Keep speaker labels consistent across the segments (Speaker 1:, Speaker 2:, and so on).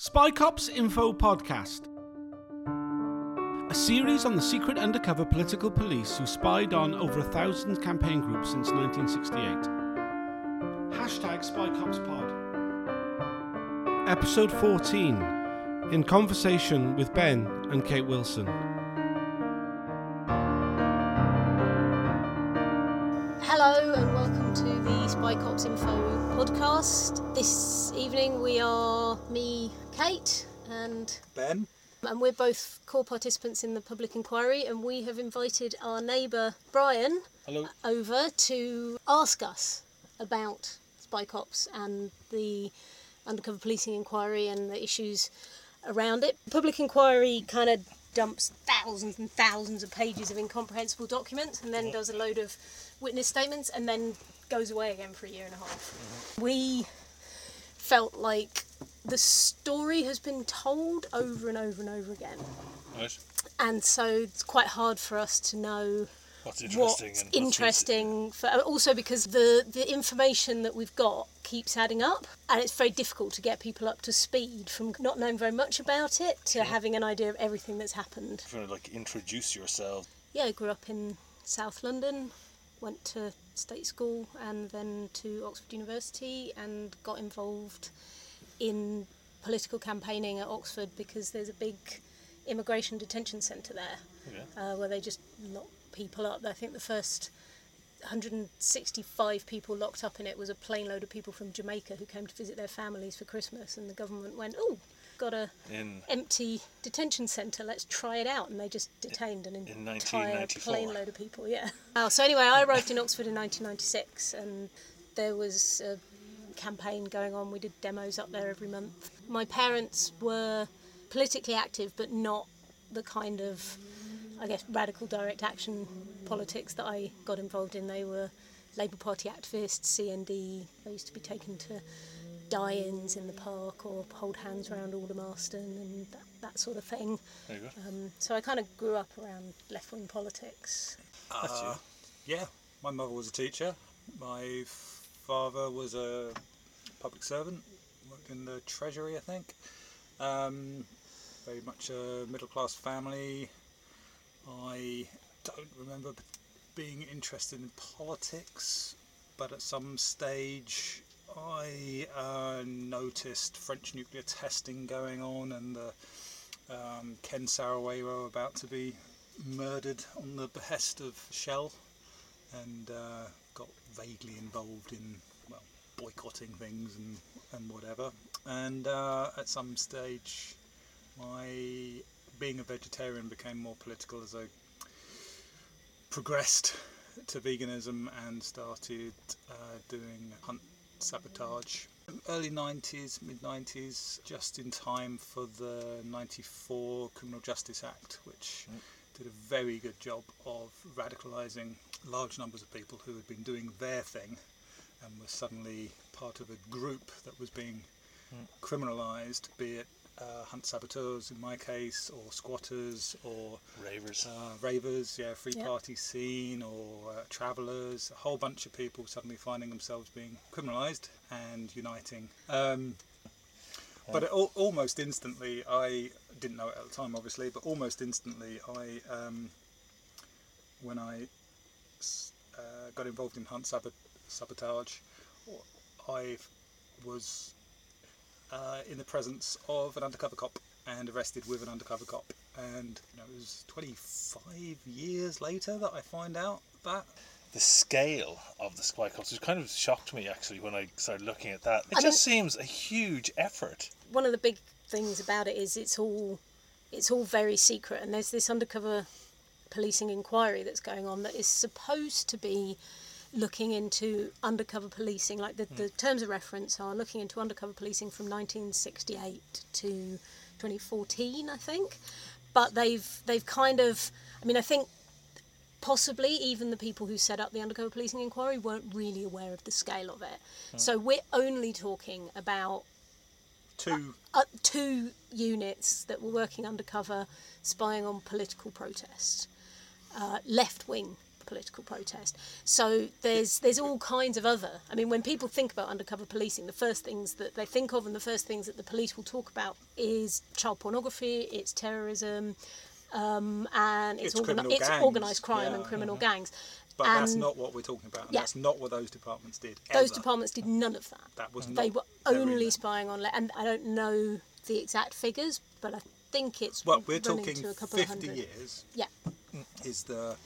Speaker 1: Spy Cops Info Podcast. A series on the secret undercover political police who spied on over a thousand campaign groups since 1968. Hashtag Spy Cops Pod. Episode 14 In Conversation with Ben and Kate Wilson.
Speaker 2: To the Cops Info podcast. This evening we are me, Kate, and
Speaker 3: Ben.
Speaker 2: and we're both core participants in the public inquiry, and we have invited our neighbour Brian
Speaker 3: Hello.
Speaker 2: over to ask us about Spy Cops and the undercover policing inquiry and the issues around it. Public inquiry kind of dumps thousands and thousands of pages of incomprehensible documents and then does a load of witness statements and then goes away again for a year and a half. We felt like the story has been told over and over and over again.
Speaker 4: Right.
Speaker 2: And so it's quite hard for us to know
Speaker 4: What's interesting
Speaker 2: what's
Speaker 4: and what's
Speaker 2: interesting for also because the the information that we've got keeps adding up and it's very difficult to get people up to speed from not knowing very much about it to having an idea of everything that's happened
Speaker 4: If you want to like introduce yourself,
Speaker 2: yeah i grew up in south london went to state school and then to oxford university and got involved in political campaigning at oxford because there's a big immigration detention centre there
Speaker 4: okay.
Speaker 2: uh, where they just lock people up. I think the first 165 people locked up in it was a plane load of people from Jamaica who came to visit their families for Christmas, and the government went, "Oh, got a
Speaker 4: in
Speaker 2: empty detention centre. Let's try it out." And they just detained an
Speaker 4: In
Speaker 2: entire plane load of people. Yeah. Oh, so anyway, I arrived in Oxford in 1996, and there was a campaign going on. We did demos up there every month. My parents were politically active, but not the kind of, I guess, radical direct action politics that I got involved in. They were Labour Party activists, CND. They used to be taken to die-ins in the park or hold hands around Aldermaston and that, that sort of thing.
Speaker 4: Very good.
Speaker 2: Um, so I kind of grew up around left-wing politics.
Speaker 3: Uh, yeah, my mother was a teacher. My father was a public servant, worked in the treasury, I think. Um, very much a middle class family. I don't remember being interested in politics, but at some stage I uh, noticed French nuclear testing going on and the um, Ken Saro-Wiwa about to be murdered on the behest of Shell, and uh, got vaguely involved in well boycotting things and and whatever. And uh, at some stage, my being a vegetarian became more political as I progressed to veganism and started uh, doing hunt sabotage. Early 90s, mid 90s, just in time for the 94 Criminal Justice Act, which mm. did a very good job of radicalising large numbers of people who had been doing their thing and were suddenly part of a group that was being mm. criminalised, be it uh, hunt saboteurs in my case, or squatters, or
Speaker 4: Ravers.
Speaker 3: uh, ravers, yeah, free
Speaker 2: Yeah.
Speaker 3: party scene, or uh, travellers, a whole bunch of people suddenly finding themselves being criminalised and uniting. Um, but it, al- almost instantly, I didn't know it at the time, obviously, but almost instantly, I um, when I s- uh, got involved in hunt sabot- sabotage, I was uh, in the presence of an undercover cop and arrested with an undercover cop. And you know, it was 25 years later that I find out that.
Speaker 4: the scale of the spy cops was kind of shocked me actually when I started looking at that. It
Speaker 2: I
Speaker 4: just seems a huge effort.
Speaker 2: one of the big things about it is it's all it's all very secret and there's this undercover policing inquiry that's going on that is supposed to be looking into undercover policing like the, the terms of reference are looking into undercover policing from 1968 to 2014 i think. But they've they've kind of i mean i think possibly even the people who set up the undercover policing inquiry weren't really aware of the scale of it. So we're only talking about
Speaker 3: Two,
Speaker 2: uh, two units that were working undercover, spying on political protest, uh, left wing political protest. So there's there's all kinds of other. I mean, when people think about undercover policing, the first things that they think of and the first things that the police will talk about is child pornography, it's terrorism, um, and it's,
Speaker 3: It's criminal
Speaker 2: it's organised crime and
Speaker 3: yeah.
Speaker 2: criminal gangs.
Speaker 3: But that's not what we're talking about. and
Speaker 2: Yeah.
Speaker 3: That's not what those departments did.
Speaker 2: those departments did none of that.
Speaker 3: That was
Speaker 2: they were only spying on, le- and I don't know the exact figures, but I think it's
Speaker 3: Well, we're talking
Speaker 2: to a couple of
Speaker 3: 50
Speaker 2: hundred.
Speaker 3: years
Speaker 2: Yeah,
Speaker 3: is the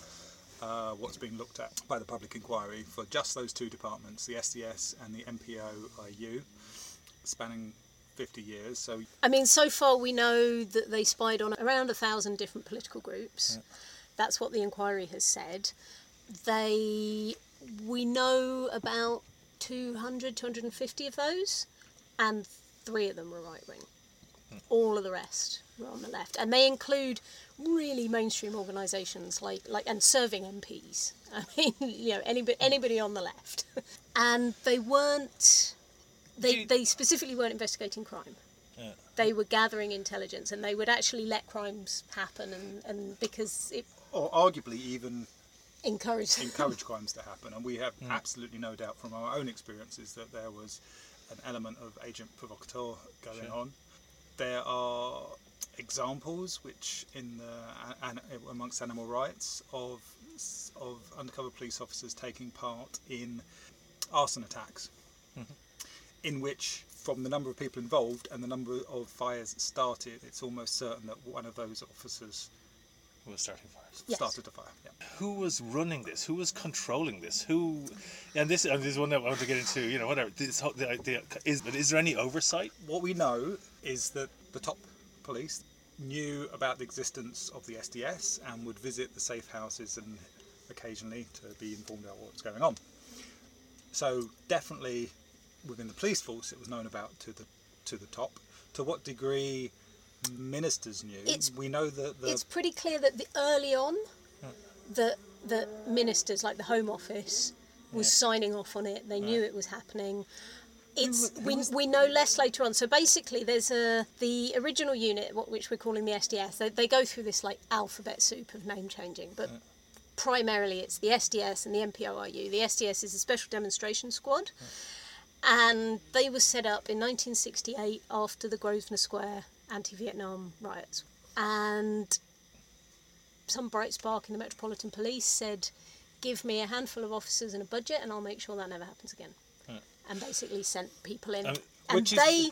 Speaker 3: uh, what's being looked at by the public inquiry for just those two departments, the SDS and the NPOIU, spanning 50 years. So
Speaker 2: I mean, so far we know that they spied on around a thousand different political groups. That's what the inquiry has said. They, we know about 200, 250 of those, and three of them were right wing. All of the rest were on the left, and they include really mainstream organisations like like and serving MPs. I mean, you know, anybody anybody on the left, and they weren't. They
Speaker 4: you-
Speaker 2: they specifically weren't investigating crime
Speaker 4: Yeah.
Speaker 2: they were gathering intelligence and they would actually let crimes happen and, and because it
Speaker 3: or arguably even
Speaker 2: encouraged
Speaker 3: encourage crimes to happen. And we have hmm. absolutely no doubt from our own experiences that there was an element of agent provocateur going
Speaker 4: Sure.
Speaker 3: on. There are examples which in the an, amongst animal rights of of undercover police officers taking part in arson attacks mm-hmm. in which from the number of people involved and the number of fires started it's almost certain that one of those officers
Speaker 4: Who was starting fires?
Speaker 2: Yes.
Speaker 3: started a fire yeah.
Speaker 4: Who was running this? Who was controlling this? Who? And this, and this is one that I want to get into. You know, whatever. This whole- the idea is, is there any oversight?
Speaker 3: What we know is that the top police knew about the existence of the SDS and would visit the safe houses and occasionally to be informed about what was going on. So definitely within the police force, it was known about to the to the top. To what degree ministers knew,
Speaker 2: It's-
Speaker 3: we know that the
Speaker 2: it's pretty clear that the early on that the ministers like the home office was signing off on it. They knew it was happening it's
Speaker 3: mm-hmm.
Speaker 2: we, we know less later on. So basically there's a the original unit what which we're calling the SDS they, they go through this like alphabet soup of name changing but primarily it's the SDS and the NPOIU the SDS is a special demonstration squad. And they were set up in 1968 after the Grosvenor Square anti-Vietnam riots. And some bright spark in the Metropolitan Police said, "Give me a handful of officers and a budget, and I'll make sure that never happens again." And basically sent people in,
Speaker 4: Um,
Speaker 2: and
Speaker 3: which is-
Speaker 2: they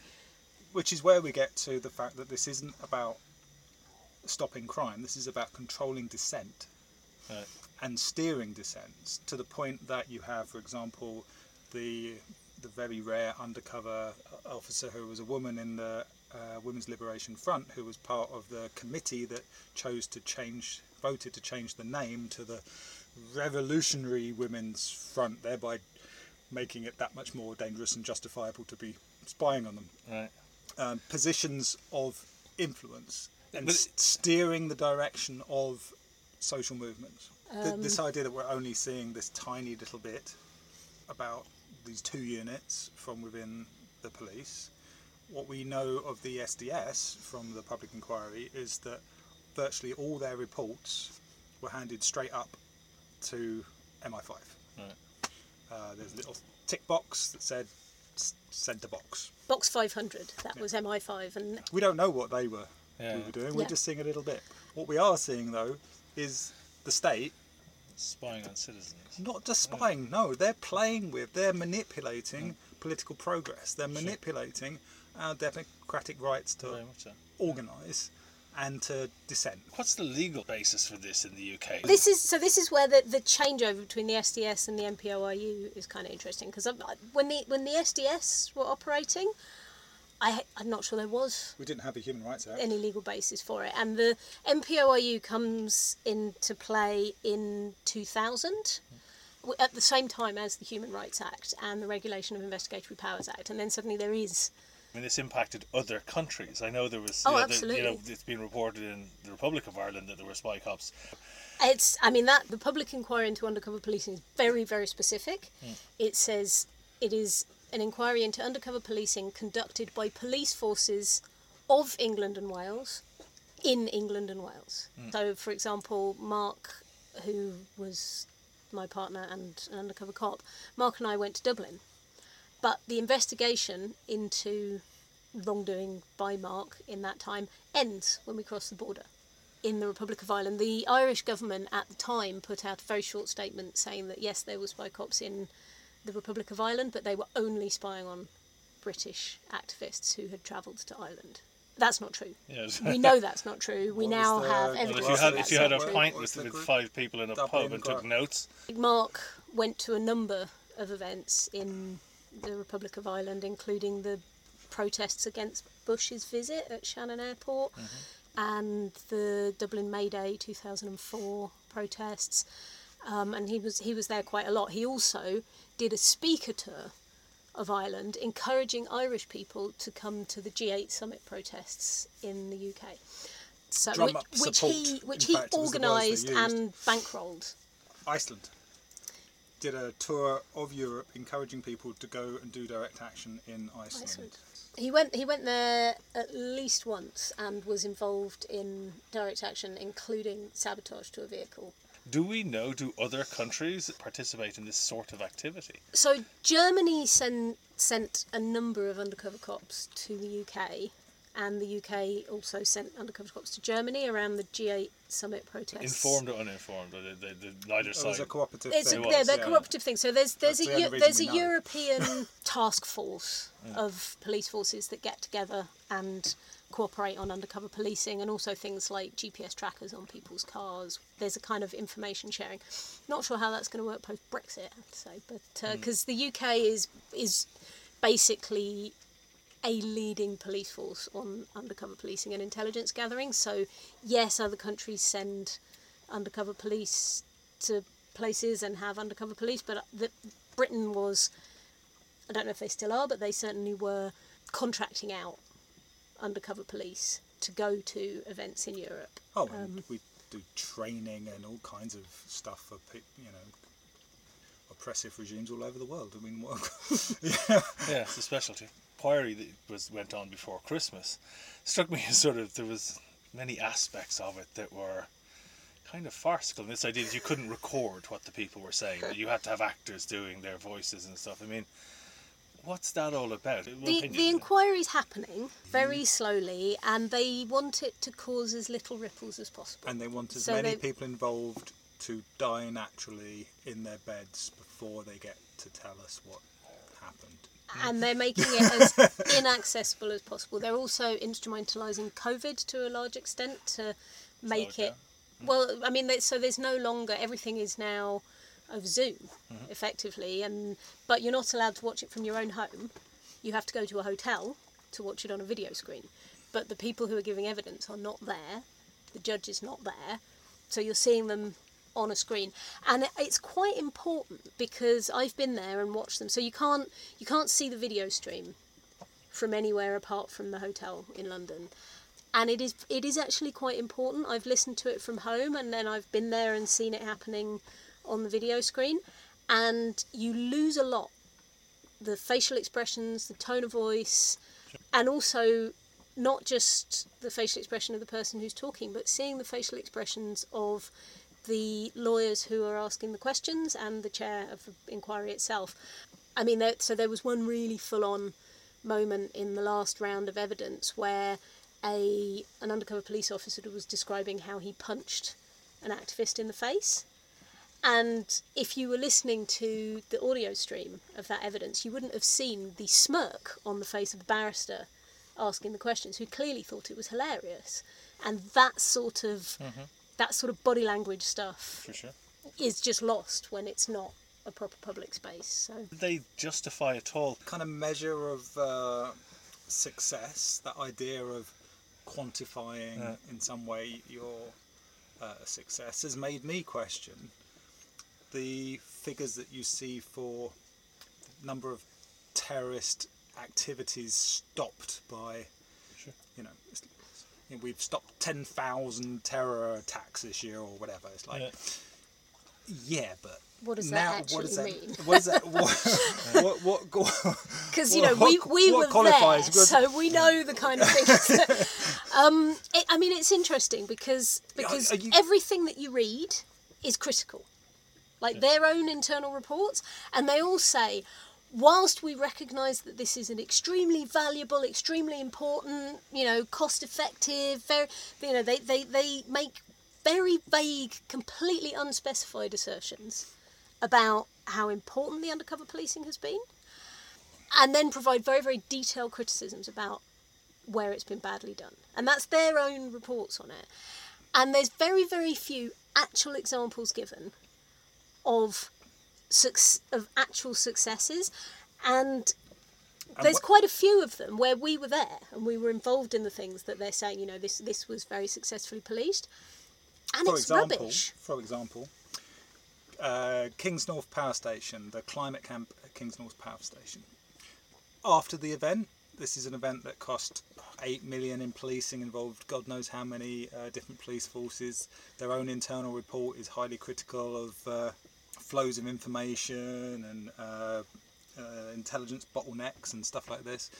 Speaker 3: which is where we get to the fact that this isn't about stopping crime. This is about controlling dissent
Speaker 4: Right.
Speaker 3: and steering dissents to the point that you have, for example, the the very rare undercover officer who was a woman in the uh, Women's Liberation Front, who was part of the committee that chose to change, voted to change the name to the Revolutionary Women's Front, thereby making it that much more dangerous and justifiable to be spying on them
Speaker 4: Right.
Speaker 3: um, positions of influence and
Speaker 4: But-
Speaker 3: s- steering the direction of social movements. Th- this
Speaker 2: Um,
Speaker 3: idea that we're only seeing this tiny little bit about these two units from within the police. What we know of the SDS from the public inquiry is that virtually all their reports were handed straight up to MI5.
Speaker 4: Right.
Speaker 3: Uh, there's a little tick box that said centre box.
Speaker 2: box 500 that was MI5, and
Speaker 3: We don't know what they were
Speaker 4: Yeah.
Speaker 3: we were doing. We're
Speaker 2: Yeah.
Speaker 3: just seeing a little bit. What we are seeing though is the state
Speaker 4: Spying on citizens.
Speaker 3: not just spying. No, they're playing with. They're manipulating political progress. They're manipulating our democratic rights to
Speaker 4: much so.
Speaker 3: organise and to dissent.
Speaker 4: What's the legal basis for this in the UK?
Speaker 2: this is so. This is where the, the changeover between the SDS and the NPOIU is kind of interesting because when the when the SDS were operating, I I'm not sure there was
Speaker 3: We didn't have a Human Rights Act.
Speaker 2: any legal basis for it. And the NPOIU comes into play in 2000 at the same time as the Human Rights Act and the Regulation of Investigatory Powers Act. And then suddenly there is.
Speaker 4: I mean, this impacted other countries. I know there was.
Speaker 2: Oh,
Speaker 4: you know, the- you know, it's been reported in the Republic of Ireland that there were spy cops.
Speaker 2: It's, I mean, that the public inquiry into undercover policing is very, very specific. Hmm. It says it is an inquiry into undercover policing conducted by police forces of England and Wales in England and Wales. Hmm. So, for example, Mark, who was my partner and an undercover cop, Mark and I went to Dublin. But the investigation into wrongdoing by Mark in that time ends when we cross the border in the Republic of Ireland. The Irish government at the time put out a very short statement saying that yes, there were spy cops in the Republic of Ireland, but they were only spying on British activists who had travelled to Ireland. That's not true.
Speaker 4: Yes.
Speaker 2: We know that's not true. We
Speaker 3: What
Speaker 2: now
Speaker 3: the-
Speaker 2: have
Speaker 3: Well,
Speaker 4: Well,
Speaker 2: evidence.
Speaker 4: if you had if you had a
Speaker 2: not
Speaker 4: pint with, with five people in a
Speaker 3: Dublin
Speaker 4: pub and took notes,
Speaker 2: Mark went to a number of events in the Republic of Ireland, including the protests against Bush's visit at Shannon Airport and the Dublin May Day 2004 protests. Um, and he was he was there quite a lot. He also did a speaker tour of Ireland, encouraging Irish people to come to the G8 summit protests in the UK. So,
Speaker 3: Drum
Speaker 2: which, which
Speaker 3: support,
Speaker 2: he which he
Speaker 3: fact, was the words they
Speaker 2: organised and bankrolled.
Speaker 3: Iceland did a tour of Europe encouraging people to go and do direct action in Iceland.
Speaker 2: Iceland. He went he went there at least once and was involved in direct action, including sabotage to a vehicle.
Speaker 4: do we know? Do other countries participate in this sort of activity?
Speaker 2: So Germany sent sent a number of undercover cops to the UK, and the UK also sent undercover cops to Germany around the G8 summit protests.
Speaker 4: Informed or uninformed, or the, the, the, neither
Speaker 3: It was a cooperative
Speaker 2: It's
Speaker 3: thing.
Speaker 4: It
Speaker 2: yeah,
Speaker 4: was,
Speaker 2: they're
Speaker 4: yeah.
Speaker 2: cooperative things. So there's there's
Speaker 3: That's
Speaker 2: a
Speaker 3: the
Speaker 2: Eu- there's a
Speaker 3: know.
Speaker 2: European task force of police forces that get together and cooperate on undercover policing, and also things like GPS trackers on people's cars. There's a kind of information sharing. Not sure how that's going to work post Brexit, I have to say, but uh, hmm. because the UK is is basically a leading police force on undercover policing and intelligence gathering. So, yes, other countries send undercover police to places and have undercover police, but the, Britain was, I don't know if they still are, but they certainly were contracting out undercover police to go to events in Europe.
Speaker 3: Oh, and
Speaker 2: Um,
Speaker 3: we do training and all kinds of stuff for pe- you know oppressive regimes all over the world. I mean, what? yeah.
Speaker 4: Yeah, it's a specialty. Inquiry that was went on before Christmas struck me as sort of there was many aspects of it that were kind of farcical. And this idea that you couldn't record what the people were saying, that you had to have actors doing their voices and stuff. I mean, what's that all about? In
Speaker 2: The,
Speaker 4: opinion,
Speaker 2: the inquiry's happening very mm-hmm. slowly, and they want it to cause as little ripples as possible.
Speaker 3: And they want as
Speaker 2: So
Speaker 3: many
Speaker 2: they-
Speaker 3: people involved to die naturally in their beds before they get to tell us what happened.
Speaker 2: And they're making it as inaccessible as possible. They're also instrumentalising COVID to a large extent to make
Speaker 4: it
Speaker 2: it. Mm. Well, I mean, so there's no longer everything is now of Zoom, mm-hmm. effectively, and but you're not allowed to watch it from your own home. You have to go to a hotel to watch it on a video screen. But the people who are giving evidence are not there. The judge is not there, so you're seeing them on a screen, and it's quite important because I've been there and watched them. So you can't you can't see the video stream from anywhere apart from the hotel in London. And it is it is actually quite important. I've listened to it from home and then I've been there and seen it happening on the video screen and you lose a lot. The facial expressions, the tone of voice, and also not just the facial expression of the person who's talking, but seeing the facial expressions of the lawyers who are asking the questions and the chair of the inquiry itself. I mean, there, so there was one really full-on moment in the last round of evidence where a an undercover police officer was describing how he punched an activist in the face. And if you were listening to the audio stream of that evidence, you wouldn't have seen the smirk on the face of the barrister asking the questions, who clearly thought it was hilarious. And that sort of mm-hmm. That sort of body language stuff
Speaker 4: for sure.
Speaker 2: is just lost when it's not a proper public space. So
Speaker 4: they justify at all?
Speaker 3: Kind of measure of uh, success, that idea of quantifying
Speaker 4: Yeah.
Speaker 3: in some way your uh, success has made me question the figures that you see for the number of terrorist activities stopped by,
Speaker 4: Sure.
Speaker 3: you know, it's, you know, we've stopped 10,000 terror attacks this year or whatever. It's like,
Speaker 4: Yeah.
Speaker 3: yeah, but
Speaker 2: what does
Speaker 3: now,
Speaker 2: that actually
Speaker 3: what does that
Speaker 2: mean?
Speaker 3: What does that? What? what, what,
Speaker 2: Because you know we,
Speaker 3: what-
Speaker 2: we
Speaker 3: what
Speaker 2: were
Speaker 3: qualifies?
Speaker 2: there, so we know the kind of things. Um, it, I mean, it's interesting because because
Speaker 3: are you-
Speaker 2: everything that you read is critical. like their own internal reports, and they all say, whilst we recognise that this is an extremely valuable, extremely important, you know, cost effective, very, you know, they, they, they make very vague, completely unspecified assertions about how important the undercover policing has been, and then provide very, very detailed criticisms about where it's been badly done. And that's their own reports on it. And there's very, very few actual examples given of of actual successes, and there's quite a few of them where we were there and we were involved in the things that they're saying. You know, this this was very successfully policed, and
Speaker 3: for
Speaker 2: it's
Speaker 3: example,
Speaker 2: rubbish.
Speaker 3: for example, uh, Kingsnorth Power Station, the climate camp at Kingsnorth Power Station. After the event, this is an event that cost eight million in policing, involved God knows how many uh, different police forces. Their own internal report is highly critical of uh, flows of information and uh, uh, intelligence bottlenecks and stuff like this.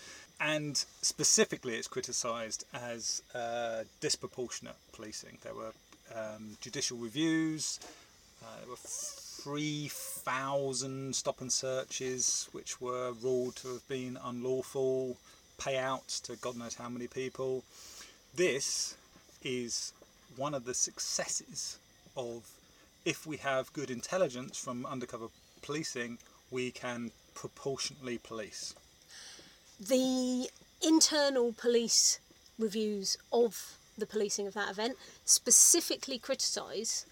Speaker 3: And specifically, it's criticised as uh, disproportionate policing. There were um, judicial reviews, uh, there were 3,000 stop and searches which were ruled to have been unlawful, payouts to God knows how many people. This is one of the successes of if we have good intelligence from undercover policing, we can proportionately police.
Speaker 2: the internal police reviews of the policing of that event specifically criticise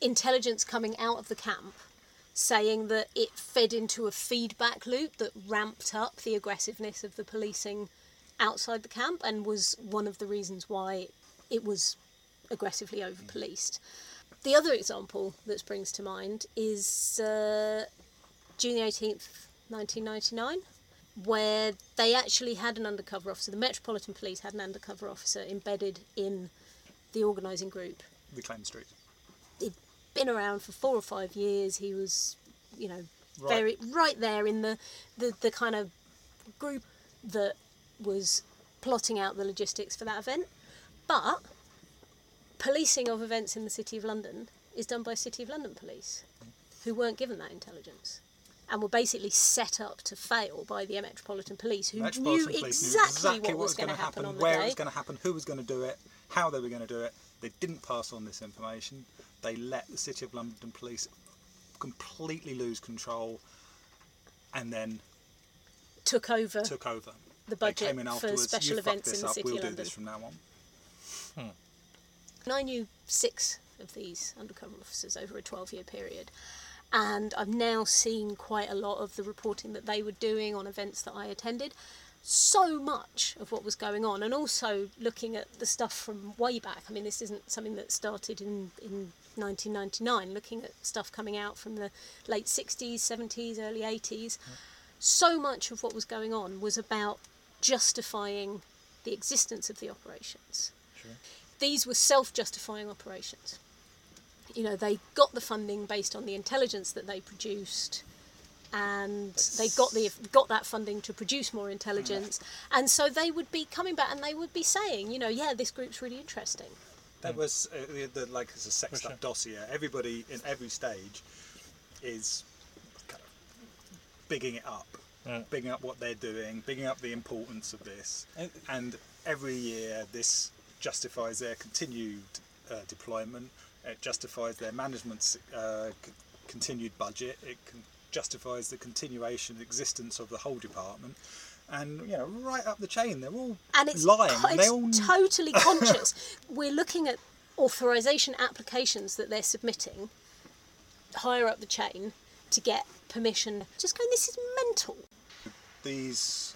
Speaker 2: intelligence coming out of the camp saying that it fed into a feedback loop that ramped up the aggressiveness of the policing outside the camp and was one of the reasons why it was aggressively over policed. The other example that springs to mind is uh, June the 18th, 1999, where they actually had an undercover officer. The Metropolitan Police had an undercover officer embedded in the organising group.
Speaker 3: Reclaim the street.
Speaker 2: He'd been around for four or five years. He was, you know,
Speaker 3: Right.
Speaker 2: very right there in the, the, the kind of group that was plotting out the logistics for that event. But policing of events in the City of London is done by City of London police, who weren't given that intelligence. And were basically set up to fail by the Metropolitan Police, who
Speaker 3: Metropolitan
Speaker 2: knew
Speaker 3: Police
Speaker 2: exactly,
Speaker 3: knew
Speaker 2: what, was going to happen, on the
Speaker 3: where
Speaker 2: day.
Speaker 3: it was going to happen, who was going to do it, how they were going to do it. They didn't pass on this information. They let the City of London Police completely lose control, and then
Speaker 2: took over
Speaker 3: took over.
Speaker 2: the
Speaker 3: They
Speaker 2: budget
Speaker 3: came in
Speaker 2: for
Speaker 3: afterwards.
Speaker 2: special
Speaker 3: you fucked
Speaker 2: events
Speaker 3: this
Speaker 2: in the
Speaker 3: up.
Speaker 2: City
Speaker 3: We'll
Speaker 2: of
Speaker 3: do this from now on. Hmm.
Speaker 2: And I knew six of these undercover officers over a 12 year period. And I've now seen quite a lot of the reporting that they were doing on events that I attended. So much of what was going on, and also looking at the stuff from way back. I mean, this isn't something that started in, in 1999, looking at stuff coming out from the late 60s, 70s, early 80s. So much of what was going on was about justifying the existence of the operations these were self-justifying operations. You know, they got the funding based on the intelligence that they produced, and they got the got that funding to produce more intelligence, and so they would be coming back and they would be saying, you know, yeah, this group's really interesting.
Speaker 3: That was uh, the, the, like it's a sexed
Speaker 4: sure.
Speaker 3: up dossier. Everybody in every stage is kind of bigging it up,
Speaker 4: Yeah.
Speaker 3: bigging up what they're doing, bigging up the importance of this,
Speaker 4: And-
Speaker 3: and every year this justifies their continued uh, deployment. It justifies their management's uh, c- continued budget. It con- justifies the continuation, existence of the whole department. And you know, right up the chain, they're all
Speaker 2: and it's,
Speaker 3: lying.
Speaker 2: co- it's
Speaker 3: all
Speaker 2: totally conscious. We're looking at authorization applications that they're submitting higher up the chain to get permission. Just going, this is mental.
Speaker 3: these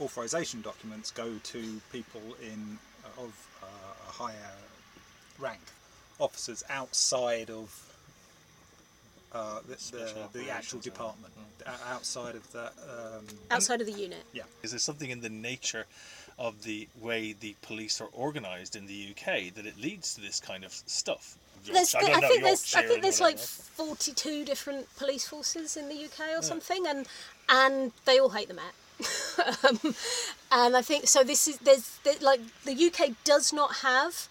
Speaker 3: authorization documents go to people in of uh, a higher rank, officers outside of uh, the, the, the actual department, o- outside of that. Um,
Speaker 2: Outside of the unit.
Speaker 3: yeah,
Speaker 4: Is there something in the nature of the way the police are organised in the UK that it leads to this kind of stuff?
Speaker 2: There's,
Speaker 4: I
Speaker 2: I,
Speaker 4: don't know,
Speaker 2: think there's, I think
Speaker 4: and
Speaker 2: there's like 42 different police forces in the UK or something, and and they all hate the Met. um, and I think so. This is there's there, like the UK does not have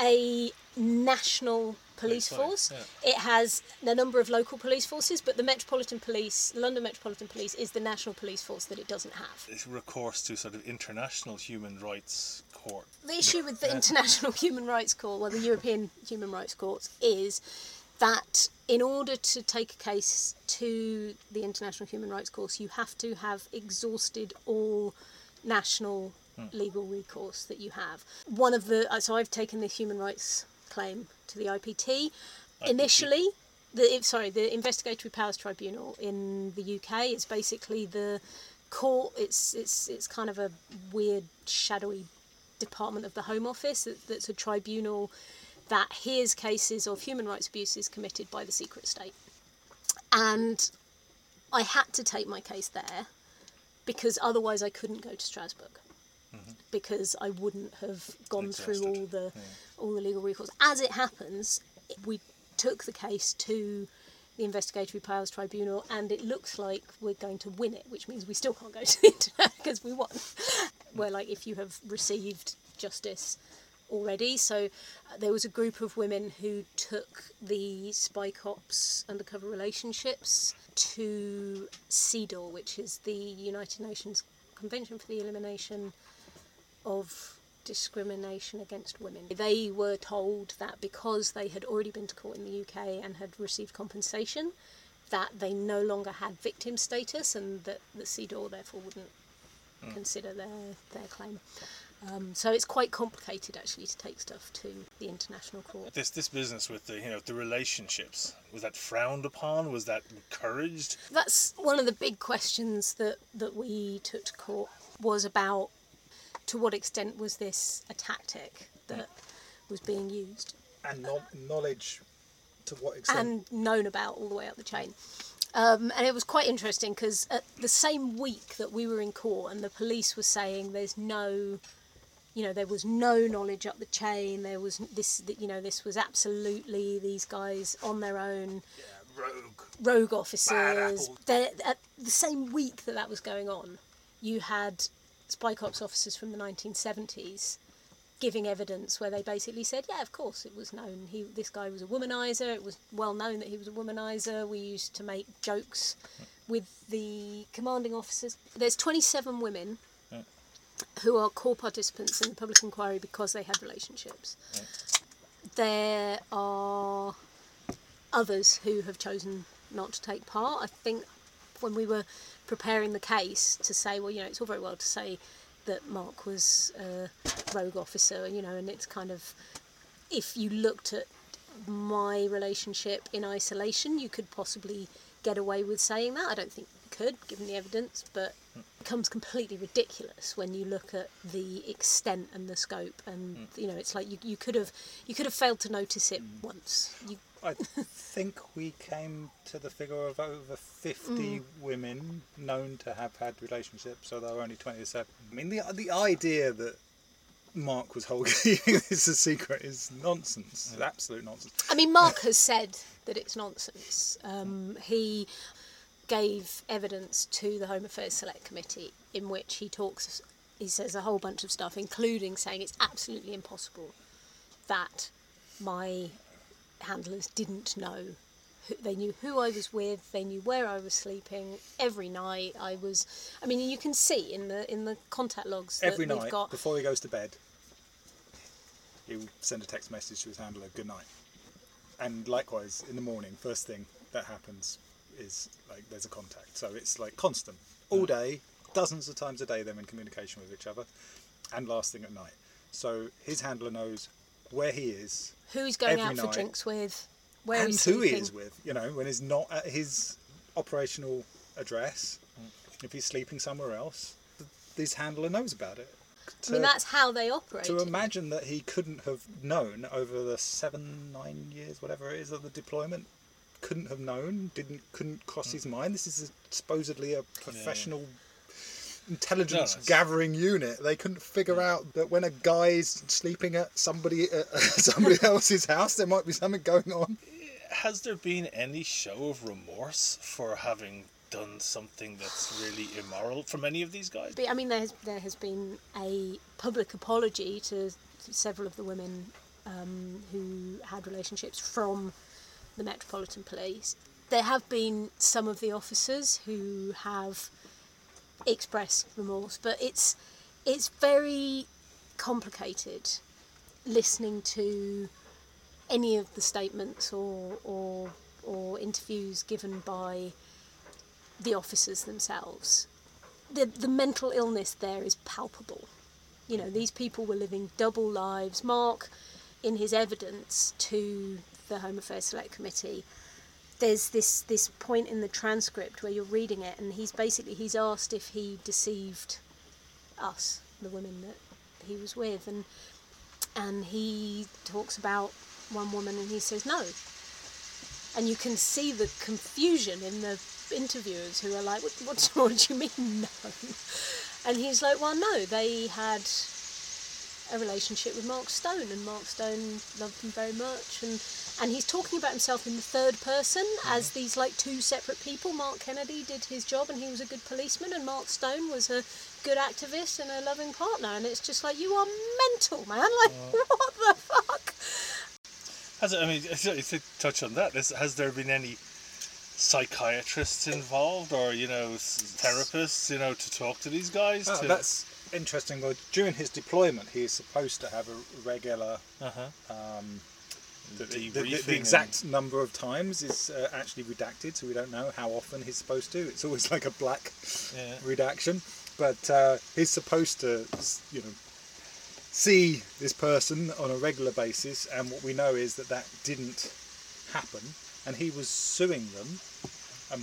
Speaker 2: a national
Speaker 4: police
Speaker 2: force.
Speaker 4: force,
Speaker 2: It has a number of local police forces, but the Metropolitan Police, London Metropolitan Police, is the national police force that it doesn't have.
Speaker 4: It's recourse to sort of international human rights court.
Speaker 2: The issue with the International Human Rights Court, well, the European Human Rights Courts, is that in order to take a case to the International Human Rights Court, you have to have exhausted all national legal recourse that you have. One of the uh, so I've taken the human rights claim to the IPT. Initially, the sorry, the Investigatory Powers Tribunal in the UK is basically the court. It's it's it's kind of a weird shadowy department of the Home Office that, that's a tribunal that hears cases of human rights abuses committed by the secret state. And I had to take my case there because otherwise I couldn't go to Strasbourg mm-hmm. because I wouldn't have gone through all the all the legal recourse. As it happens, we took the case to the Investigatory Powers Tribunal, and it looks like we're going to win it, which means we still can't go to the internet because we won. Where like if you have received justice already, so uh, there was a group of women who took the spy cops undercover relationships to CEDAW, which is the United Nations Convention for the Elimination of discrimination against women. They were told that because they had already been to court in the UK and had received compensation, that they no longer had victim status and that the CEDAW therefore wouldn't consider their, their claim. Um, so it's quite complicated actually to take stuff to the international court.
Speaker 4: This this business with the you know the relationships was that frowned upon? Was that encouraged?
Speaker 2: That's one of the big questions that, that we took to court was about to what extent was this a tactic that was being used
Speaker 3: And no- knowledge to what extent?
Speaker 2: and known about all the way up the chain. Um, and it was quite interesting because at the same week that we were in court and the police were saying there's no, you know, there was no knowledge up the chain. There was this, you know, this was absolutely these guys on their own,
Speaker 3: rogue.
Speaker 2: rogue officers. They're, at the same week that that was going on, you had spy cops officers from the 1970s giving evidence where they basically said, yeah, of course, it was known. He, this guy was a womanizer. It was well known that he was a womanizer. We used to make jokes with the commanding officers. There's 27 women who are core participants in the public inquiry because they had relationships. There are others who have chosen not to take part. I think when we were preparing the case to say, well, you know, it's all very well to say that Mark was a rogue officer, you know, and it's kind of, if you looked at my relationship in isolation, you could possibly get away with saying that. I don't think could, given the evidence, but it becomes completely ridiculous when you look at the extent and the scope, and you know, it's like you, you could have you could have failed to notice it once. You,
Speaker 3: I think we came to the figure of over 50
Speaker 2: Mm.
Speaker 3: women known to have had relationships, so there were only 27. I mean, the, the idea that Mark was holding this a secret is nonsense. Absolute nonsense.
Speaker 2: I mean, Mark has said that it's nonsense. Um, he gave evidence to the Home Affairs Select Committee in which he talks, he says a whole bunch of stuff, including saying it's absolutely impossible that my handlers didn't know. Who, they knew who I was with. They knew where I was sleeping every night. I was. I mean, you can see in the in the contact logs that
Speaker 3: Every night,
Speaker 2: got.
Speaker 3: before he goes to bed, he will send a text message to his handler, good night. And likewise, in the morning, first thing that happens is like there's a contact. So it's like constant. All day, dozens of times a day, they're in communication with each other. And last thing at night. So his handler knows where he is
Speaker 2: who he's going out for
Speaker 3: night.
Speaker 2: drinks with, where
Speaker 3: and
Speaker 2: he's
Speaker 3: who
Speaker 2: sleeping.
Speaker 3: he is with. You know, when he's not at his operational address, mm. if he's sleeping somewhere else, his handler knows about it.
Speaker 2: I mean, that's how they operate.
Speaker 3: to imagine that he couldn't have known over the seven, nine years, whatever it is, of the deployment, couldn't have known, didn't, couldn't cross his hmm. mind. This is a, supposedly a professional intelligence
Speaker 4: No,
Speaker 3: gathering unit. They couldn't figure hmm. out that when a guy's sleeping at somebody uh, at somebody else's house, there might be something going on.
Speaker 4: Has there been any show of remorse for having done something that's really immoral from any of these guys?
Speaker 2: But, I mean, there has, there has been a public apology to several of the women um, who had relationships from the Metropolitan Police. There have been some of the officers who have expressed remorse, but it's it's very complicated listening to any of the statements or or or interviews given by the officers themselves. The the mental illness there is palpable. You know, these people were living double lives. Mark, in his evidence to the Home Affairs Select Committee, there's this this point in the transcript where you're reading it, and he's basically he's asked if he deceived us, the women that he was with, and and he talks about one woman, and he says no, and you can see the confusion in the interviewers who are like, what, what, what do you mean no? And he's like, well, no, they had a relationship with Mark Stone, and Mark Stone loved him very much, and and he's talking about himself in the third person mm-hmm. as these like two separate people. Mark Kennedy did his job, and he was a good policeman, and Mark Stone was a good activist and a loving partner, and it's just like you are mental, man. Like what the fuck?
Speaker 4: Has it, I mean, to touch on that, has there been any psychiatrists involved or, you know, therapists, you know, to talk to these guys?
Speaker 3: Oh,
Speaker 4: to,
Speaker 3: that's interesting. Well, during his deployment, he is supposed to have a regular.
Speaker 4: uh-huh.
Speaker 3: Um, the, the, the, the exact number of times is uh, actually redacted, so we don't know how often he's supposed to. It's always like a black
Speaker 4: Yeah.
Speaker 3: redaction, but uh, he's supposed to, you know, see this person on a regular basis, and what we know is that that didn't happen, and he was suing them, um,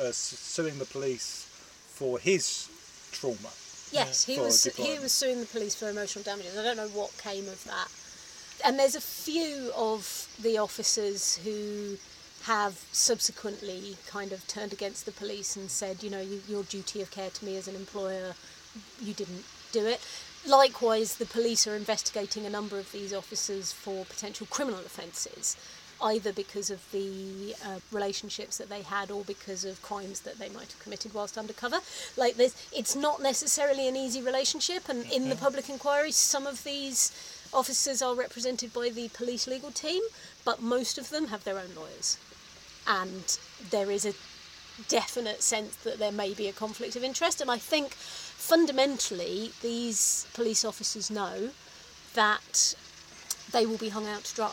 Speaker 3: uh, suing the police for his trauma.
Speaker 2: Yes, he was he was suing the police for emotional damages. I don't know what came of that. And there's a few of the officers who have subsequently kind of turned against the police and said, you know, you, your duty of care to me as an employer, you didn't do it. Likewise, the police are investigating a number of these officers for potential criminal offences, either because of the uh, relationships that they had or because of crimes that they might have committed whilst undercover. Like, this, it's not necessarily an easy relationship, and in the public inquiry, some of these officers are represented by the police legal team, but most of them have their own lawyers. And there is a definite sense that there may be a conflict of interest. And I think fundamentally, these police officers know that they will be hung out to dry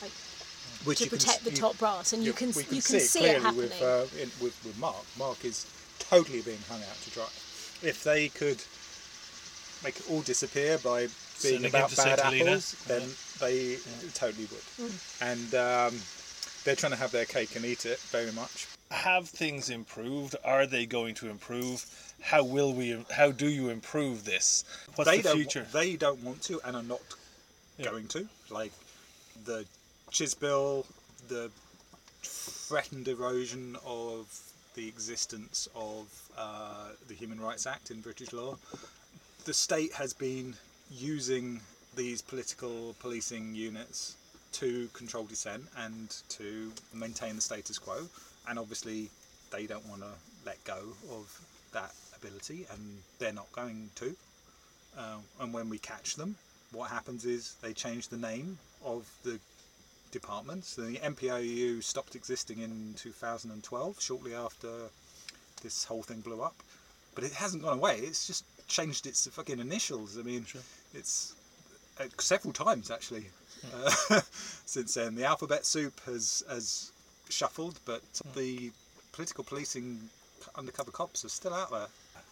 Speaker 3: Which
Speaker 2: to
Speaker 3: you can
Speaker 2: protect
Speaker 3: s-
Speaker 2: the
Speaker 3: you-
Speaker 2: top brass, and you, can
Speaker 3: we
Speaker 2: you can see, it,
Speaker 3: clearly
Speaker 2: happening.
Speaker 3: with, uh, in, with with Mark. Mark is totally being hung out to dry. If they could make it all disappear by being
Speaker 4: Sending him
Speaker 3: about bad
Speaker 4: St. Helena.
Speaker 3: apples, then they totally would. And um, they're trying to have their cake and eat it very much.
Speaker 4: Have things improved? Are they going to improve? How will we? How do you improve this? What's
Speaker 3: they
Speaker 4: the
Speaker 3: don't.
Speaker 4: future?
Speaker 3: They don't want to, and are not
Speaker 4: Yeah.
Speaker 3: going to. Like the CHIS Bill, the threatened erosion of the existence of uh, the Human Rights Act in British law. The state has been using these political policing units to control dissent and to maintain the status quo, and obviously they don't want to let go of that ability, and they're not going to. Uh, and when we catch them, what happens is they change the name of the departments. The MPOU stopped existing in 2012, shortly after this whole thing blew up. But it hasn't gone away. It's just changed its fucking initials. I mean, it's uh, several times actually uh, since then. The alphabet soup has has shuffled, but the political policing undercover cops are still out there.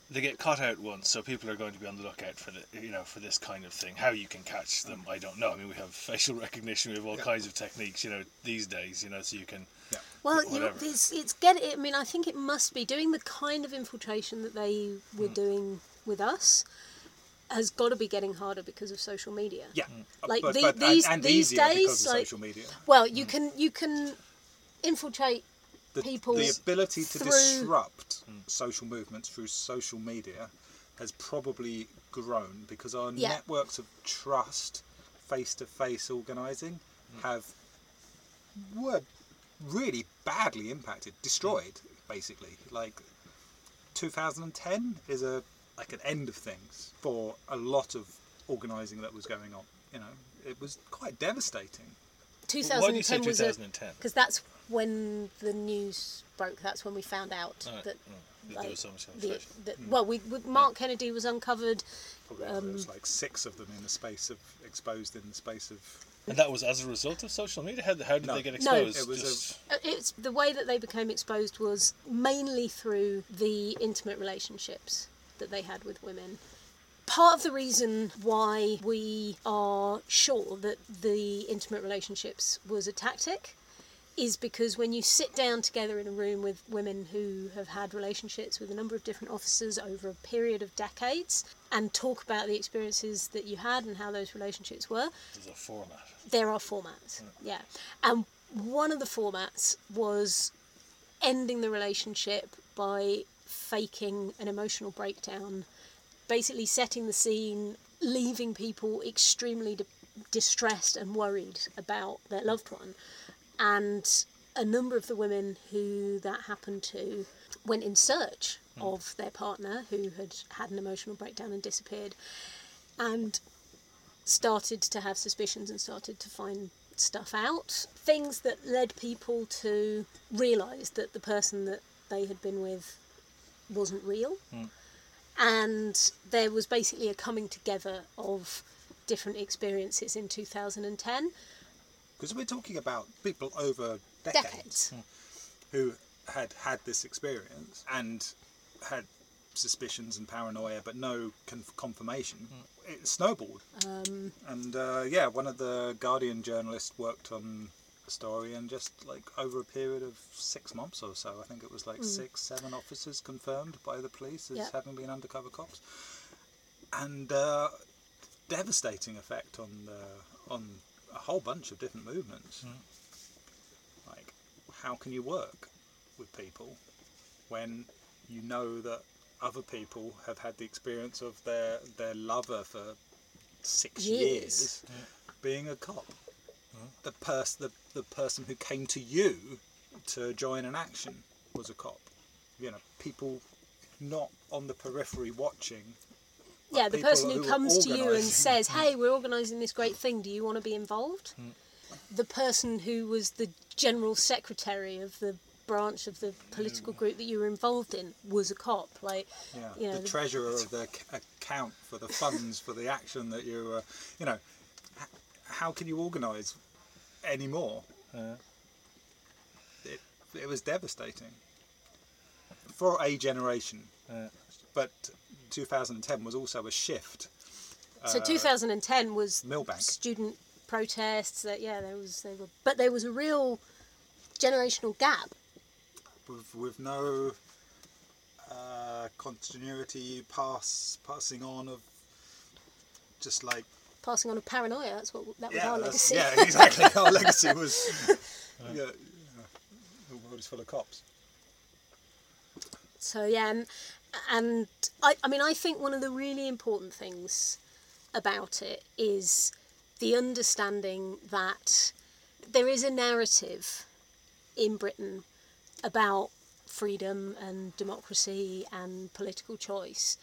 Speaker 4: They get caught out once, so people are going to be on the lookout for the, you know, for this kind of thing. How you can catch them, I don't know. I mean, we have facial recognition, we have all
Speaker 3: Yeah.
Speaker 4: kinds of techniques, you know, these days, you know, so you can.
Speaker 3: Yeah.
Speaker 2: Well, you know, it's it's get I mean, I think it must be doing the kind of infiltration that they
Speaker 3: Hmm.
Speaker 2: were doing with us has got to be getting harder because of social media.
Speaker 3: Yeah,
Speaker 2: Like
Speaker 3: but,
Speaker 2: the-
Speaker 3: but,
Speaker 2: these-
Speaker 3: and,
Speaker 2: these days,
Speaker 3: because of
Speaker 2: like-
Speaker 3: social media.
Speaker 2: Well, you can you can infiltrate
Speaker 3: the,
Speaker 2: people
Speaker 3: the ability to
Speaker 2: through-
Speaker 3: disrupt hmm. social movements through social media has probably grown because our
Speaker 2: Yeah.
Speaker 3: networks of trust face-to-face organizing hmm. have were really badly impacted destroyed hmm. basically like 2010 is a like an end of things for a lot of organizing that was going on you know, it was quite devastating.
Speaker 4: Why do you say
Speaker 2: 2010 was
Speaker 4: 2010?
Speaker 2: because that's when the news broke. That's when we found out
Speaker 4: Alright,
Speaker 2: that.
Speaker 4: mm, that
Speaker 2: like,
Speaker 4: there was so much
Speaker 2: the,
Speaker 4: inflation.
Speaker 2: the, well, we, we, Mark Kennedy was uncovered.
Speaker 3: Probably there was like six of them in the space of exposed in the space of.
Speaker 4: And that was as a result of social media. How, how did
Speaker 3: No.
Speaker 4: they get exposed?
Speaker 2: No.
Speaker 4: exposed?
Speaker 3: It was
Speaker 4: Just-
Speaker 2: Uh, It's the way that they became exposed was mainly through the intimate relationships that they had with women. Part of the reason why we are sure that the intimate relationships was a tactic is because when you sit down together in a room with women who have had relationships with a number of different officers over a period of decades and talk about the experiences that you had and how those relationships were,
Speaker 4: There's a format.
Speaker 2: there are formats, hmm. yeah. And one of the formats was ending the relationship by faking an emotional breakdown, basically setting the scene, leaving people extremely di- distressed and worried about their loved one. And a number of the women who that happened to went in search hmm. of their partner who had had an emotional breakdown and disappeared. And started to have suspicions and started to find stuff out. Things that led people to realise that the person that they had been with wasn't real. Hmm. And there was basically a coming together of different experiences in 2010.
Speaker 3: Because we're talking about people over decades,
Speaker 2: Decades.
Speaker 3: who had had this experience and had suspicions and paranoia, but no conf- confirmation. It snowballed.
Speaker 2: Um,
Speaker 3: And uh, yeah, one of the Guardian journalists worked on the story, and just like over a period of six months or so, I think it was like six, seven officers confirmed by the police as
Speaker 2: Yeah.
Speaker 3: having been undercover cops, and uh, devastating effect on the, on a whole bunch of different movements. Hmm. Like, how can you work with people when you know that other people have had the experience of their their lover for six
Speaker 2: Years.
Speaker 3: years, hmm. being a cop. Hmm. The person the, the person who came to you to join an action was a cop. You know, people not on the periphery watching.
Speaker 2: Yeah, the person who
Speaker 3: are
Speaker 2: comes to you and says, "Hey, we're organising this great thing. Do you want to be involved?"
Speaker 3: Hmm.
Speaker 2: The person who was the general secretary of the branch of the political group that you were involved in was a cop. Like,
Speaker 3: Yeah,
Speaker 2: you know,
Speaker 3: the
Speaker 2: the-
Speaker 3: treasurer of the ac- account for the funds for the action that you, uh, you know, how can you organise any more?
Speaker 4: Yeah.
Speaker 3: It, it was devastating for a generation.
Speaker 4: Yeah.
Speaker 3: But 2010 was also a shift.
Speaker 2: So 2010 was
Speaker 3: Millbank.
Speaker 2: student protests. That yeah, there was there were, but there was a real generational gap.
Speaker 3: with, with no uh, continuity pass passing on of just like
Speaker 2: Passing on of paranoia. That's what that was
Speaker 3: yeah,
Speaker 2: our legacy.
Speaker 3: yeah exactly our legacy was yeah, yeah, the world is full of cops
Speaker 2: So yeah, and, and I, I mean, I think one of the really important things about it is the understanding that there is a narrative in Britain about freedom and democracy and political choice.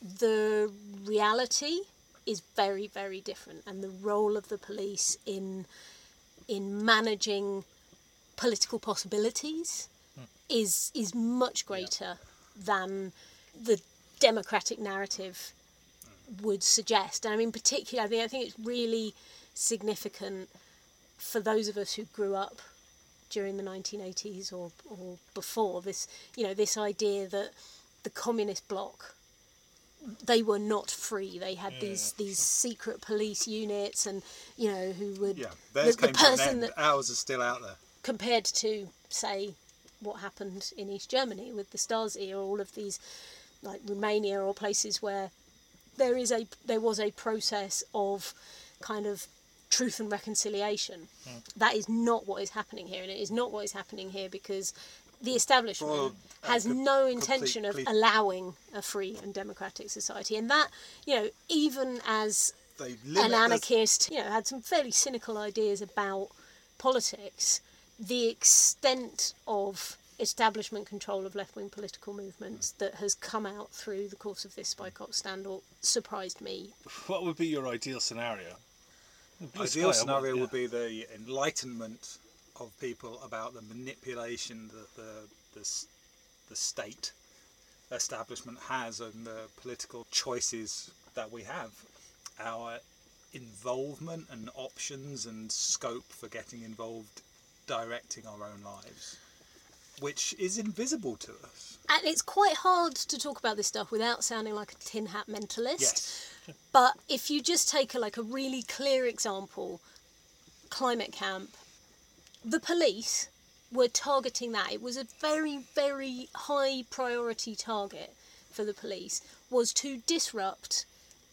Speaker 2: The reality is very, very different, and the role of the police in in managing political possibilities is is much greater than the democratic narrative would suggest. And I mean, particularly, I think I think it's really significant for those of us who grew up during the 1980s or, or before this you know this idea that the communist bloc they were not free. They had these these secret police units and you know who would
Speaker 3: yeah theirs
Speaker 2: the, the
Speaker 3: came to an
Speaker 2: person that
Speaker 3: ours are still out there.
Speaker 2: compared to say what happened in East Germany with the Stasi or all of these like Romania or places where there is a there was a process of kind of truth and reconciliation. That is not what is happening here, and it is not what is happening here because the establishment
Speaker 3: Well, uh,
Speaker 2: has no intention of allowing a free and democratic society, and that you know even as an anarchist, you know, had some fairly cynical ideas about politics. The extent of establishment control of left wing political movements that has come out through the course of this spycops scandal surprised me.
Speaker 4: What would be your ideal scenario? Blue
Speaker 3: Ideal
Speaker 4: sky, I
Speaker 3: scenario
Speaker 4: yeah.
Speaker 3: would be the enlightenment of people about the manipulation that the the, the state establishment has and the political choices that we have. Our involvement and options and scope for getting involved directing our own lives, which is invisible to us.
Speaker 2: And it's quite hard to talk about this stuff without sounding like a tin hat mentalist.
Speaker 3: Yes.
Speaker 2: But if you just take a, like a really clear example, climate camp, the police were targeting that. It was a very, very high priority target for the police was to disrupt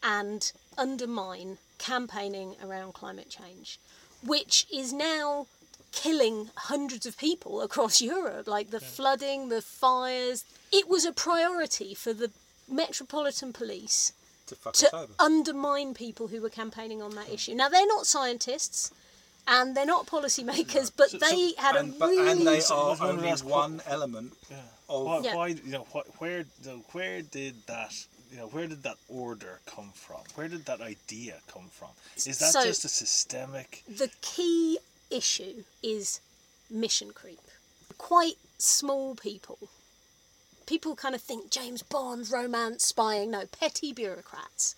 Speaker 2: and undermine campaigning around climate change, which is now killing hundreds of people across Europe, like the flooding, the fires. It was a priority for the Metropolitan Police
Speaker 3: To fuck
Speaker 2: to undermine people who were campaigning on that issue. Now they're not scientists and they're not policymakers, but
Speaker 4: So-
Speaker 2: they
Speaker 4: so-
Speaker 2: had
Speaker 3: and,
Speaker 2: a
Speaker 3: but,
Speaker 2: really
Speaker 3: and they are only
Speaker 4: that's
Speaker 3: one element
Speaker 4: Yeah.
Speaker 3: of
Speaker 4: Why,
Speaker 2: Yeah.
Speaker 4: why you know wh- where the where did that you know where did that order come from? Where did that idea come from? Is that
Speaker 2: So-
Speaker 4: just a systemic?
Speaker 2: the key issue is mission creep. Quite small people. People kind of think James Bond, romance, spying. No, petty bureaucrats.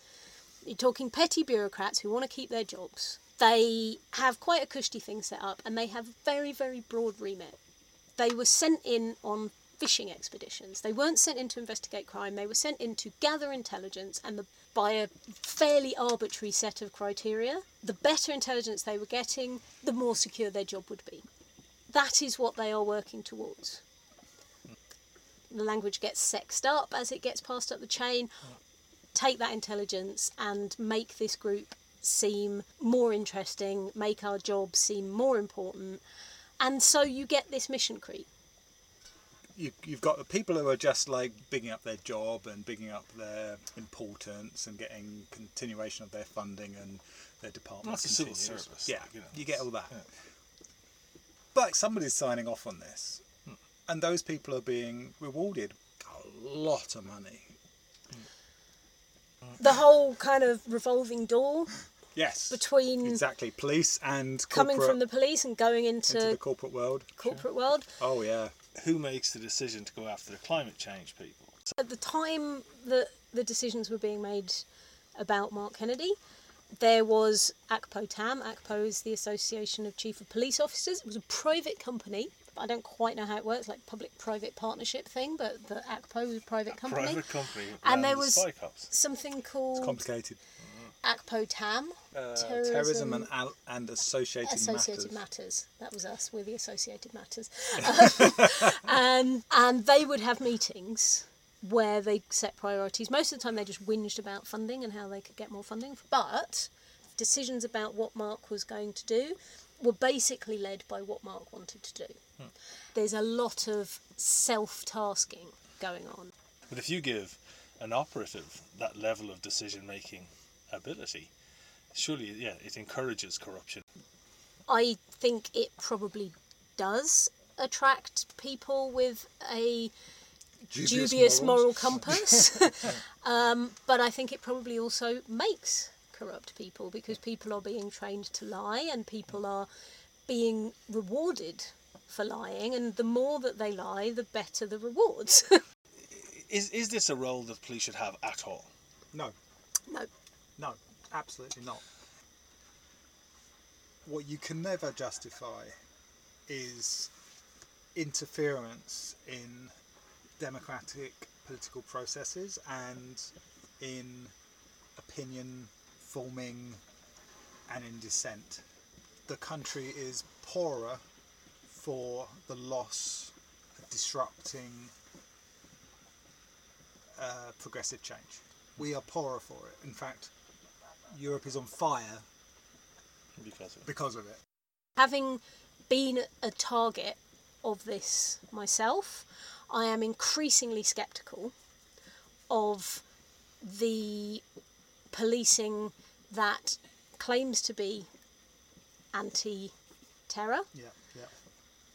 Speaker 2: You're talking petty bureaucrats who want to keep their jobs. They have quite a cushy thing set up and they have very, very broad remit. They were sent in on fishing expeditions. They weren't sent in to investigate crime, they were sent in to gather intelligence and the, by a fairly arbitrary set of criteria. The better intelligence they were getting, the more secure their job would be. That is what they are working towards. The language gets sexed up as it gets passed up the chain. Take that intelligence and make this group seem more interesting, make our job seem more important, and so you get this mission creep.
Speaker 3: You, you've got the people who are just like bigging up their job and bigging up their importance and getting continuation of their funding and their department.
Speaker 4: That's a civil service,
Speaker 3: Yeah,
Speaker 4: like, you know,
Speaker 3: you get all that.
Speaker 4: yeah.
Speaker 3: But somebody's signing off on this, hmm. and those people are being rewarded a lot of money.
Speaker 2: The whole kind of revolving door
Speaker 3: Yes,
Speaker 2: between
Speaker 3: exactly. Police and
Speaker 2: coming from the police and going into,
Speaker 3: into the corporate world.
Speaker 2: corporate world.
Speaker 3: Oh yeah,
Speaker 4: Who makes the decision to go after the climate change people?
Speaker 2: At the time that the decisions were being made about Mark Kennedy, there was ACPO TAM. ACPO is the Association of Chief of Police Officers. It was a private company. I don't quite know how it works, like public-private partnership thing, but the ACPO was a private company.
Speaker 4: Private company
Speaker 2: And there
Speaker 4: the
Speaker 2: was
Speaker 4: spy cops.
Speaker 2: something called
Speaker 3: complicated.
Speaker 2: ACPO TAM.
Speaker 3: Uh,
Speaker 2: Terrorism-
Speaker 3: terrorism, and, al- and associated,
Speaker 2: Associated
Speaker 3: matters.
Speaker 2: Matters. That was us. We're the Associated Matters. and and they would have meetings where they set priorities. Most of the time, they just whinged about funding and how they could get more funding. But decisions about what Mark was going to do were basically led by what Mark wanted to do. There's a lot of self-tasking going on.
Speaker 4: But if you give an operative that level of decision making ability, surely, yeah, it encourages corruption.
Speaker 2: I think it probably does attract people with a dubious, moral compass. um, but I think it probably also makes corrupt people because people are being trained to lie and people are being rewarded for lying. And the more that they lie, the better the rewards.
Speaker 4: Is, is this a role that police should have at all?
Speaker 3: No,
Speaker 2: no.
Speaker 3: No, absolutely not. What you can never justify is interference in democratic political processes and in opinion forming and in dissent. The country is poorer for the loss of disrupting uh, progressive change. We are poorer for it. In fact, Europe is on fire
Speaker 4: Because of it.
Speaker 3: because of it.
Speaker 2: Having been a target of this myself, I am increasingly sceptical of the policing that claims to be anti terror,
Speaker 3: Yeah, yeah.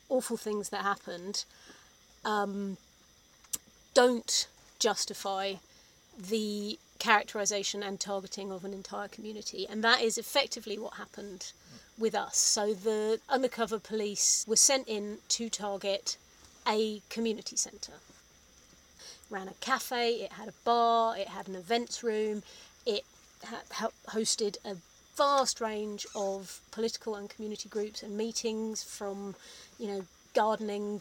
Speaker 2: awful things that happened, um, don't justify the characterization and targeting of an entire community. And that is effectively what happened with us. So the undercover police were sent in to target a community centre. Ran a cafe, it had a bar, it had an events room, it hosted a vast range of political and community groups and meetings from, you know, gardening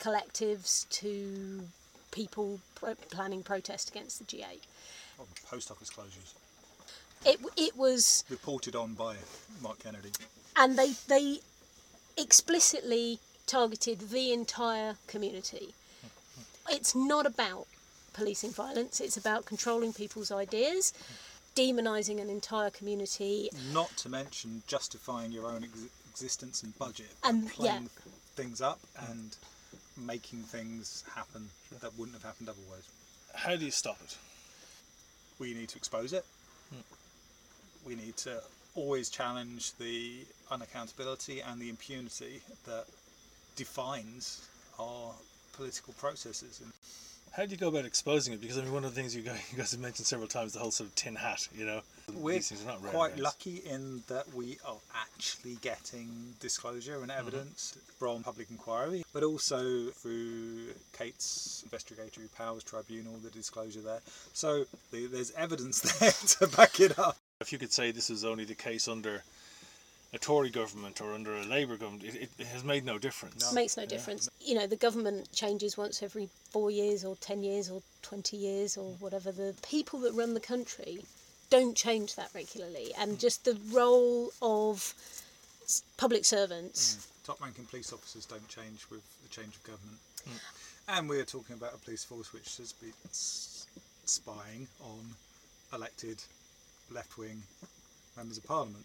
Speaker 2: collectives to people pro- planning protest against the G8.
Speaker 3: Post office closures.
Speaker 2: It, it was
Speaker 3: reported on by Mark Kennedy.
Speaker 2: And they, they explicitly targeted the entire community. It's not about policing violence, it's about controlling people's ideas, demonising an entire community.
Speaker 3: Not to mention justifying your own ex- existence and budget.
Speaker 2: And,
Speaker 3: playing
Speaker 2: yeah.
Speaker 3: things up and making things happen that wouldn't have happened otherwise.
Speaker 4: How do you stop it?
Speaker 3: We need to expose it. Hmm. We need to always challenge the unaccountability and the impunity that defines our political processes.
Speaker 4: How do you go about exposing it? Because I mean, one of the things you guys, you guys have mentioned several times, the whole sort of tin hat, you know.
Speaker 3: We're quite lucky in that we are actually getting disclosure and evidence mm-hmm. from public inquiry, but also through Kate's investigatory powers tribunal, the disclosure there. So the, there's evidence there to back it up.
Speaker 4: If you could say this is only the case under a Tory government or under a Labour government, it, it has made no difference.
Speaker 2: No. Makes no difference. You know, the government changes once every four years or 10 years or 20 years or whatever. The people that run the country don't change that regularly. And mm. just the role of public servants.
Speaker 3: Mm. Top ranking police officers don't change with the change of government. Mm. And we're talking about a police force which has been spying on elected left wing members of parliament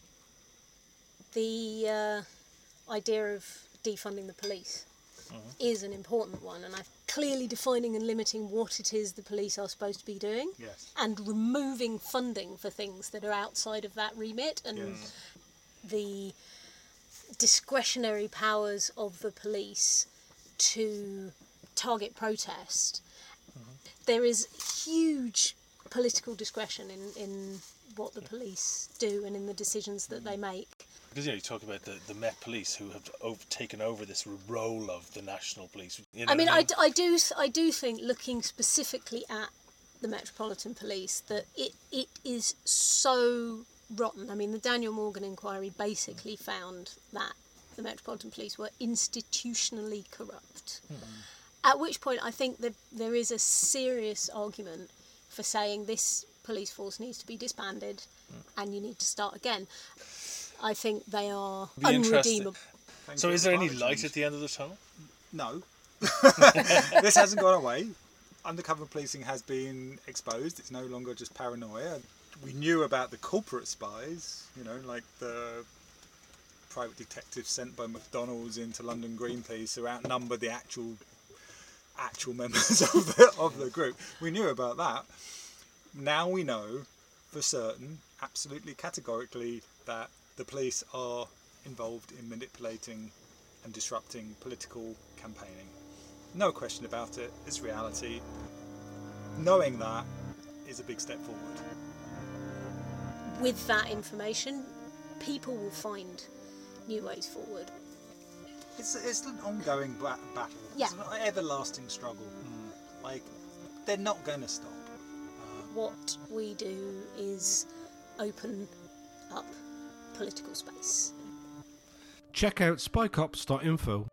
Speaker 2: the uh, idea of defunding the police mm-hmm. is an important one, and I clearly defining and limiting what it is the police are supposed to be doing,
Speaker 3: yes.
Speaker 2: and removing funding for things that are outside of that remit, and yes. the discretionary powers of the police to target protest. Mm-hmm. There is huge political discretion in, in what the police do and in the decisions that they make.
Speaker 4: Because you know, you talk about the, the Met Police who have over, taken over this role of the National Police. You know
Speaker 2: I mean, I, I do I do think looking specifically at the Metropolitan Police that it it is so rotten. I mean, the Daniel Morgan inquiry basically found that the Metropolitan Police were institutionally corrupt. Mm. At which point, I think that there is a serious argument for saying this police force needs to be disbanded mm. and you need to start again. I think they are unredeemable.
Speaker 4: So, is there any light at the end of the tunnel?
Speaker 3: No. this hasn't gone away. Undercover policing has been exposed. It's no longer just paranoia. We knew about the corporate spies, you know, like the private detectives sent by McDonald's into London Greenpeace who outnumbered the actual actual members of the of the group. We knew about that. Now we know for certain, absolutely categorically, that the police are involved in manipulating and disrupting political campaigning. No question about it, it's reality. Knowing that is a big step forward.
Speaker 2: With that information, people will find new ways forward.
Speaker 3: It's, it's an ongoing battle.
Speaker 2: Yeah.
Speaker 3: It's an everlasting struggle. Mm. Like, they're not going to stop.
Speaker 2: Um, what we do is open up political space.
Speaker 1: Check out spycops.info